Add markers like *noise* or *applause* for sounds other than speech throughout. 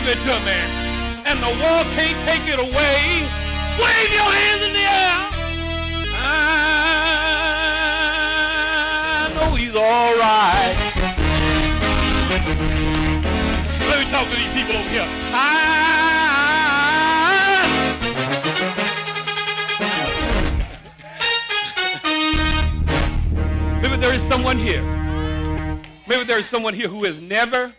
give it to me. And the world can't take it away. Wave your hands in the air. I know he's all right. Let me talk to these people over here. I *laughs* Maybe there is someone here. Maybe there is someone here who has never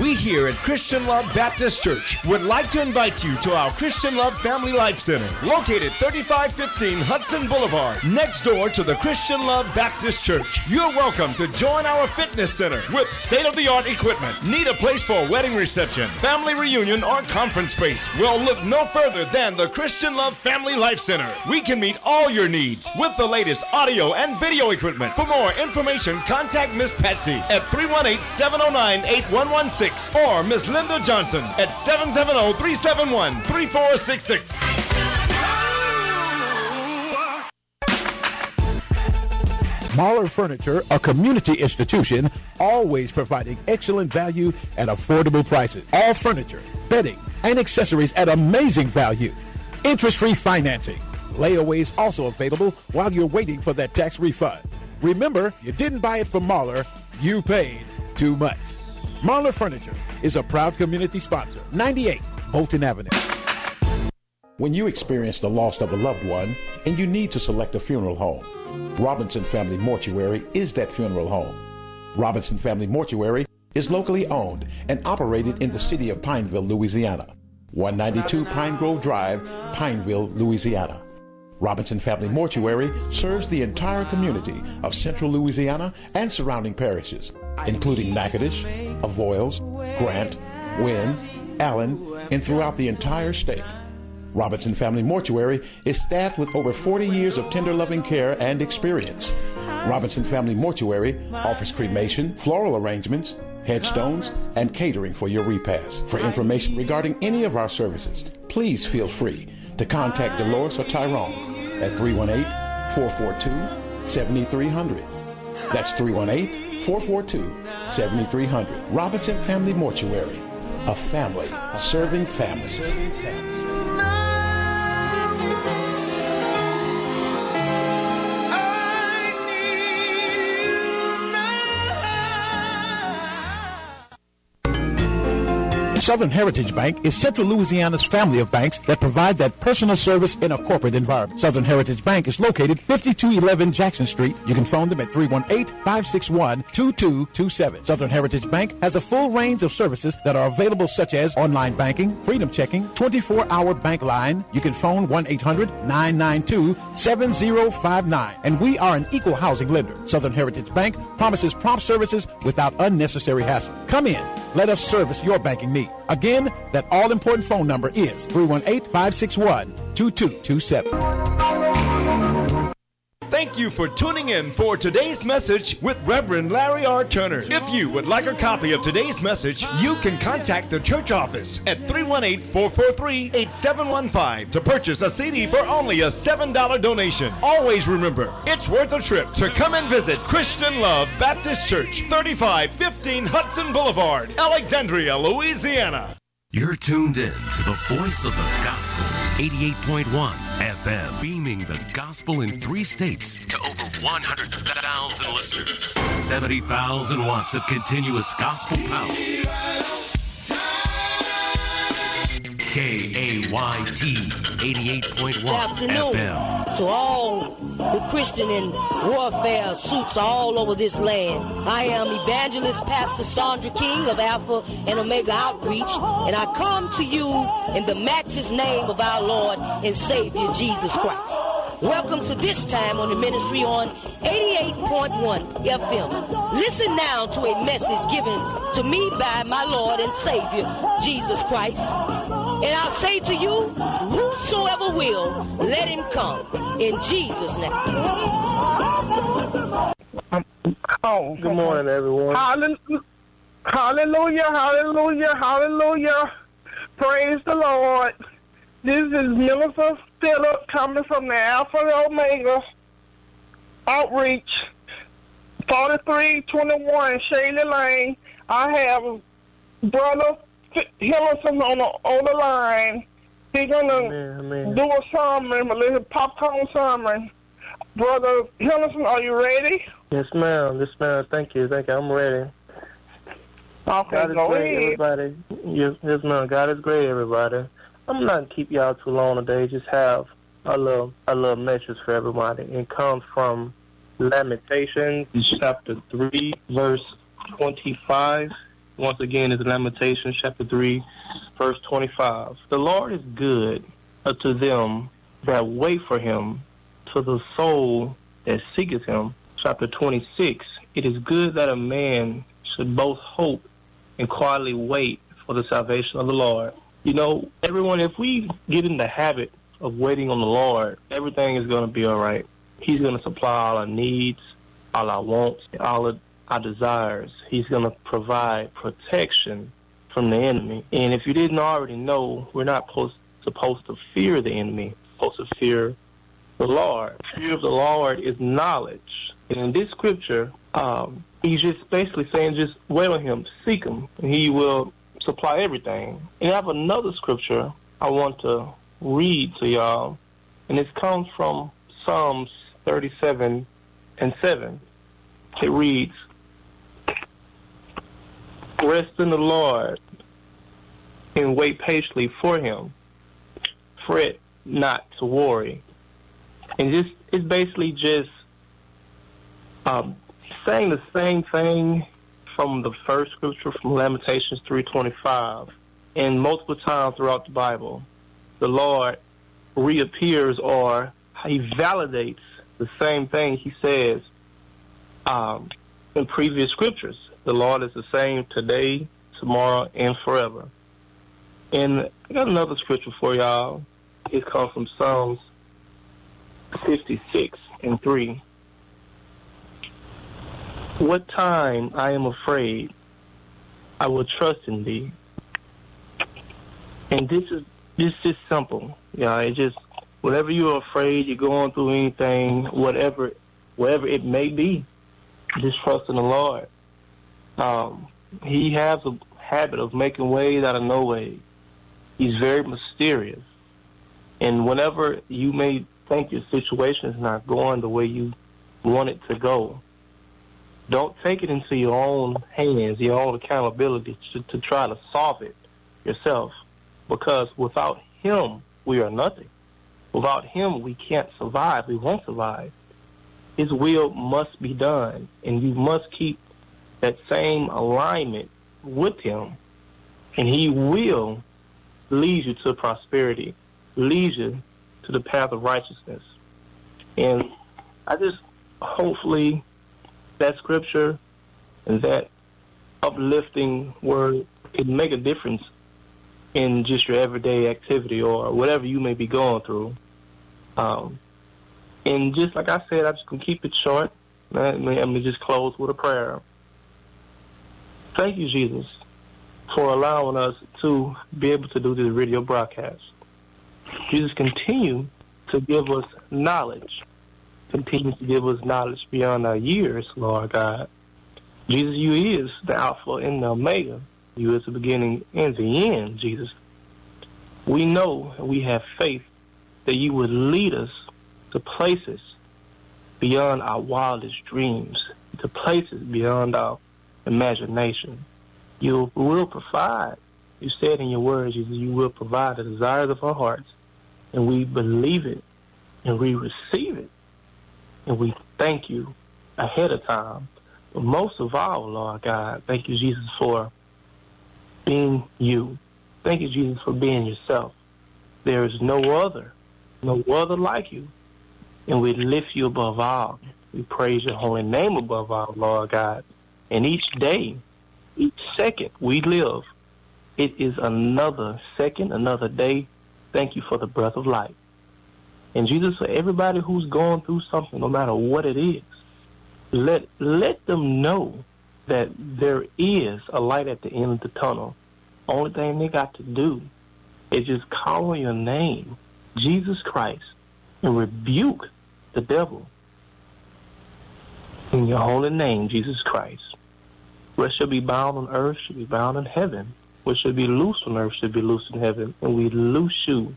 We here at Christian Love Baptist Church would like to invite you to our Christian Love Family Life Center, located 3515 Hudson Boulevard, next door to the Christian Love Baptist Church. You're welcome to join our fitness center with state of the art equipment. Need a place for a wedding reception, family reunion, or conference space? Well, look no further than the Christian Love Family Life Center. We can meet all your needs with the latest audio and video equipment. For more information, contact Miss Patsy at 318 709 8116 or Miss Linda Johnson at 770 371 3466. Mahler Furniture, a community institution, always providing excellent value at affordable prices. All furniture, bedding, and accessories at amazing value. Interest free financing. Layaways also available while you're waiting for that tax refund. Remember, you didn't buy it from Mahler, you paid too much. Marler Furniture is a proud community sponsor. 98 Bolton Avenue. When you experience the loss of a loved one and you need to select a funeral home, Robinson Family Mortuary is that funeral home. Robinson Family Mortuary is locally owned and operated in the city of Pineville, Louisiana. 192 Pine Grove Drive, Pineville, Louisiana. Robinson Family Mortuary serves the entire community of central Louisiana and surrounding parishes, including Natchitoches, Avoyelles, Grant, Winn, Allen, and throughout the entire state. Robinson Family Mortuary is staffed with over 40 years of tender loving care and experience. Robinson Family Mortuary offers cremation, floral arrangements, headstones, and catering for your repast. For information regarding any of our services, please feel free to contact Dolores or Tyrone at 318-442-7300. That's 318-442-7300. Robinson Family Mortuary, a family serving families. Southern Heritage Bank is Central Louisiana's family of banks that provide that personal service in a corporate environment. Southern Heritage Bank is located 5211 Jackson Street. You can phone them at 318-561-2227. Southern Heritage Bank has a full range of services that are available such as online banking, freedom checking, 24-hour bank line. You can phone 1-800-992-7059. And we are an equal housing lender. Southern Heritage Bank promises prompt services without unnecessary hassle. Come in. Let us service your banking need. Again, that all important phone number is 318 561 2227. Thank you for tuning in for today's message with Reverend Larry R. Turner. If you would like a copy of today's message, you can contact the church office at 318 443 8715 to purchase a CD for only a $7 donation. Always remember, it's worth a trip to come and visit Christian Love Baptist Church, 3515 Hudson Boulevard, Alexandria, Louisiana. You're tuned in to the voice of the gospel, 88.1 FM, beaming the gospel in three states to over 100,000 listeners. 70,000 watts of continuous gospel power. K-A-Y-T 88.1 FM. to all the Christian and warfare suits all over this land. I am evangelist Pastor Sandra King of Alpha and Omega Outreach, and I come to you in the matchless name of our Lord and Savior Jesus Christ. Welcome to this time on the ministry on 88.1 FM. Listen now to a message given to me by my Lord and Savior Jesus Christ. And I'll say to you, whosoever will, let him come. In Jesus' name. Oh, good morning, everyone. Hallelujah, hallelujah, hallelujah, hallelujah. Praise the Lord. This is Minister Philip coming from the Alpha and Omega Outreach. 4321 Shaylee Lane. I have Brother Hillerson on the, on the line. He's going to do a sermon, a little popcorn sermon. Brother Hillerson, are you ready? Yes, ma'am. Yes, ma'am. Thank you. Thank you. I'm ready. Okay, God is great, ahead. everybody. Yes, yes, ma'am. God is great, everybody. I'm not gonna keep y'all too long today. Just have a little, a little message for everybody. It comes from Lamentations, chapter three, verse twenty-five. Once again, it's Lamentations, chapter three, verse twenty-five. The Lord is good unto them that wait for Him, to the soul that seeketh Him. Chapter twenty-six. It is good that a man should both hope and quietly wait for the salvation of the Lord. You know, everyone, if we get in the habit of waiting on the Lord, everything is going to be all right. He's going to supply all our needs, all our wants, all of our desires. He's going to provide protection from the enemy. And if you didn't already know, we're not supposed, supposed to fear the enemy, we're supposed to fear the Lord. Fear of the Lord is knowledge. And in this scripture, um, he's just basically saying just wait on him, seek him, and he will supply everything. And I have another scripture I want to read to y'all, and it comes from Psalms 37 and 7. It reads, Rest in the Lord and wait patiently for him. Fret not to worry. And just it's basically just um, saying the same thing from the first scripture from Lamentations 3:25, and multiple times throughout the Bible, the Lord reappears or he validates the same thing he says um, in previous scriptures. The Lord is the same today, tomorrow, and forever. And I got another scripture for y'all. It comes from Psalms 56 and 3. What time I am afraid, I will trust in thee. And this is this is simple. Yeah, it just whatever you're afraid, you're going through anything, whatever whatever it may be, just trust in the Lord. Um, he has a habit of making ways out of no way. He's very mysterious. And whenever you may think your situation is not going the way you want it to go, don't take it into your own hands, your own accountability to, to try to solve it yourself. Because without Him, we are nothing. Without Him, we can't survive. We won't survive. His will must be done, and you must keep that same alignment with Him, and He will lead you to prosperity, lead you to the path of righteousness. And I just hopefully that scripture and that uplifting word can make a difference in just your everyday activity or whatever you may be going through. Um, and just like I said, I'm just going to keep it short. Let me, let me just close with a prayer. Thank you, Jesus, for allowing us to be able to do this radio broadcast. Jesus, continue to give us knowledge. Continue to give us knowledge beyond our years, Lord God. Jesus, you is the Alpha and the Omega. You is the beginning and the end, Jesus. We know and we have faith that you would lead us to places beyond our wildest dreams, to places beyond our imagination. You will provide. You said in your words, Jesus, you will provide the desires of our hearts. And we believe it and we receive it. And we thank you ahead of time. But most of all, Lord God, thank you, Jesus, for being you. Thank you, Jesus, for being yourself. There is no other, no other like you. And we lift you above all. We praise your holy name above all, Lord God. And each day, each second we live, it is another second, another day. Thank you for the breath of life. And Jesus, for everybody who's going through something, no matter what it is, let let them know that there is a light at the end of the tunnel. Only thing they got to do is just call on your name, Jesus Christ, and rebuke the devil. In your holy name, Jesus Christ. What shall be bound on earth should be bound in heaven. What should be loose on earth should be loose in heaven. And we loose you,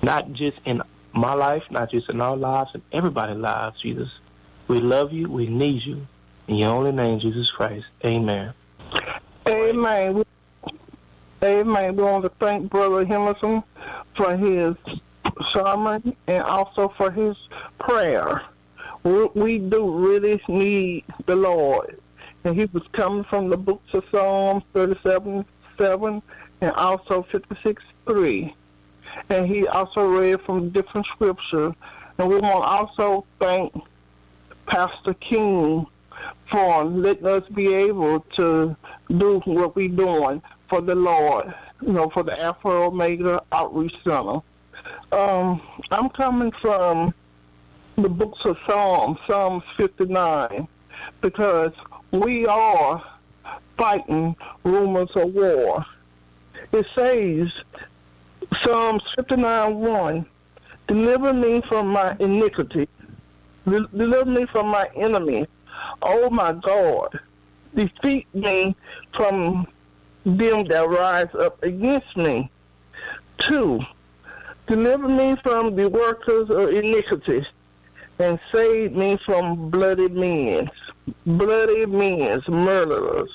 not just in my life, not just in our lives, in everybody's lives, Jesus. We love you. We need you. In your only name, Jesus Christ. Amen. Amen. Amen. We want to thank Brother Henderson for his sermon and also for his prayer. We do really need the Lord. And he was coming from the books of Psalms 37, 7 and also 56, 3. And he also read from different scriptures. And we want to also thank Pastor King for letting us be able to do what we're doing for the Lord, you know, for the Alpha Omega Outreach Center. Um, I'm coming from the books of Psalms, Psalms 59, because we are fighting rumors of war. It says, Psalms 59 1, deliver me from my iniquity, deliver me from my enemy. Oh my God, defeat me from them that rise up against me. Two, deliver me from the workers of iniquity and save me from bloody men, bloody men, murderers.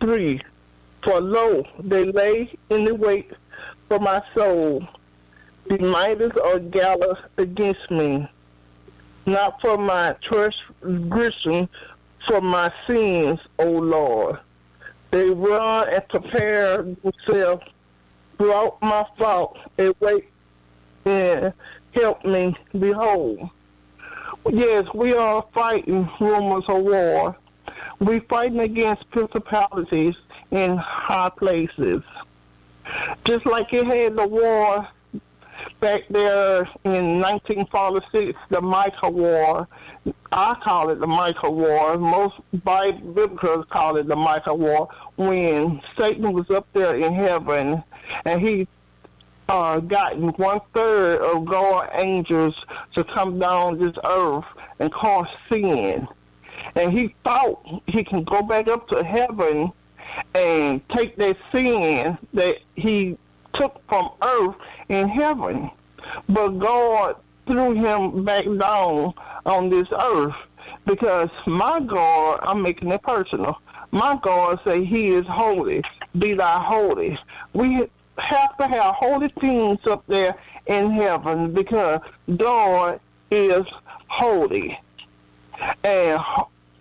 Three, for lo, they lay in the wait for my soul. The miters are gathered against me, not for my transgression, for my sins, O Lord. They run and prepare themselves throughout my fault and wait and help me. Behold, yes, we are fighting rumors of war. We're fighting against principalities in high places. Just like it had the war back there in 1946, the Micah War. I call it the Micah War. Most Bible call it the Micah War. When Satan was up there in heaven, and he uh, gotten one third of God's angels to come down this earth and cause sin. And he thought he can go back up to heaven and take that sin that he took from earth in heaven. But God threw him back down on this earth because my God, I'm making it personal, my God say he is holy, be thy holy. We have to have holy things up there in heaven because God is holy. And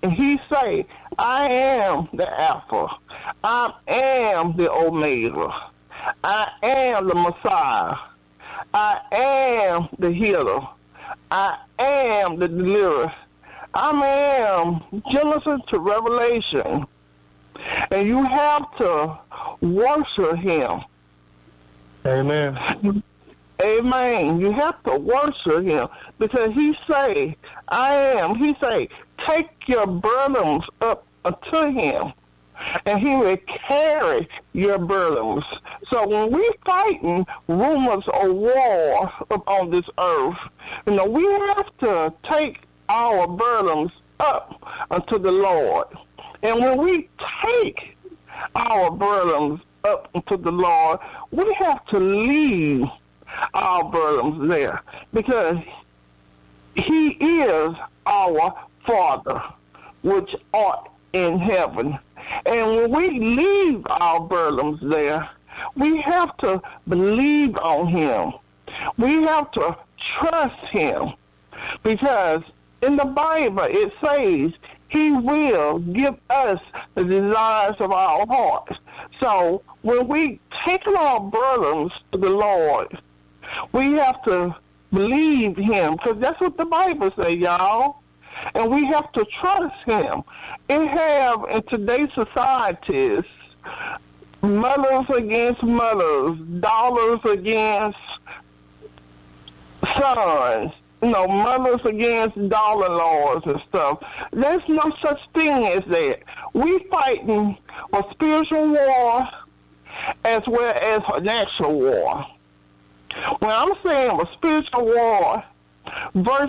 he say, I am the Alpha. I am the Omega. I am the Messiah. I am the healer. I am the deliverer. I am Genesis to Revelation. And you have to worship him. Amen. Amen. You have to worship him because he say, I am. He say, take your burdens up to him and he will carry your burdens. So when we fighting rumors of war on this earth, you know, we have to take our burdens up unto the Lord. And when we take our burdens up to the Lord, we have to leave our burdens there because he is our Father, which art in heaven. And when we leave our burdens there, we have to believe on him. We have to trust him because in the Bible it says he will give us the desires of our heart. So when we take our burdens to the Lord, we have to believe him because that's what the Bible says, y'all. And we have to trust him. It have in today's societies mothers against mothers, dollars against sons, you know, mothers against daughter-in-laws and stuff. There's no such thing as that. We fighting a spiritual war as well as natural war. When I'm saying a spiritual war versus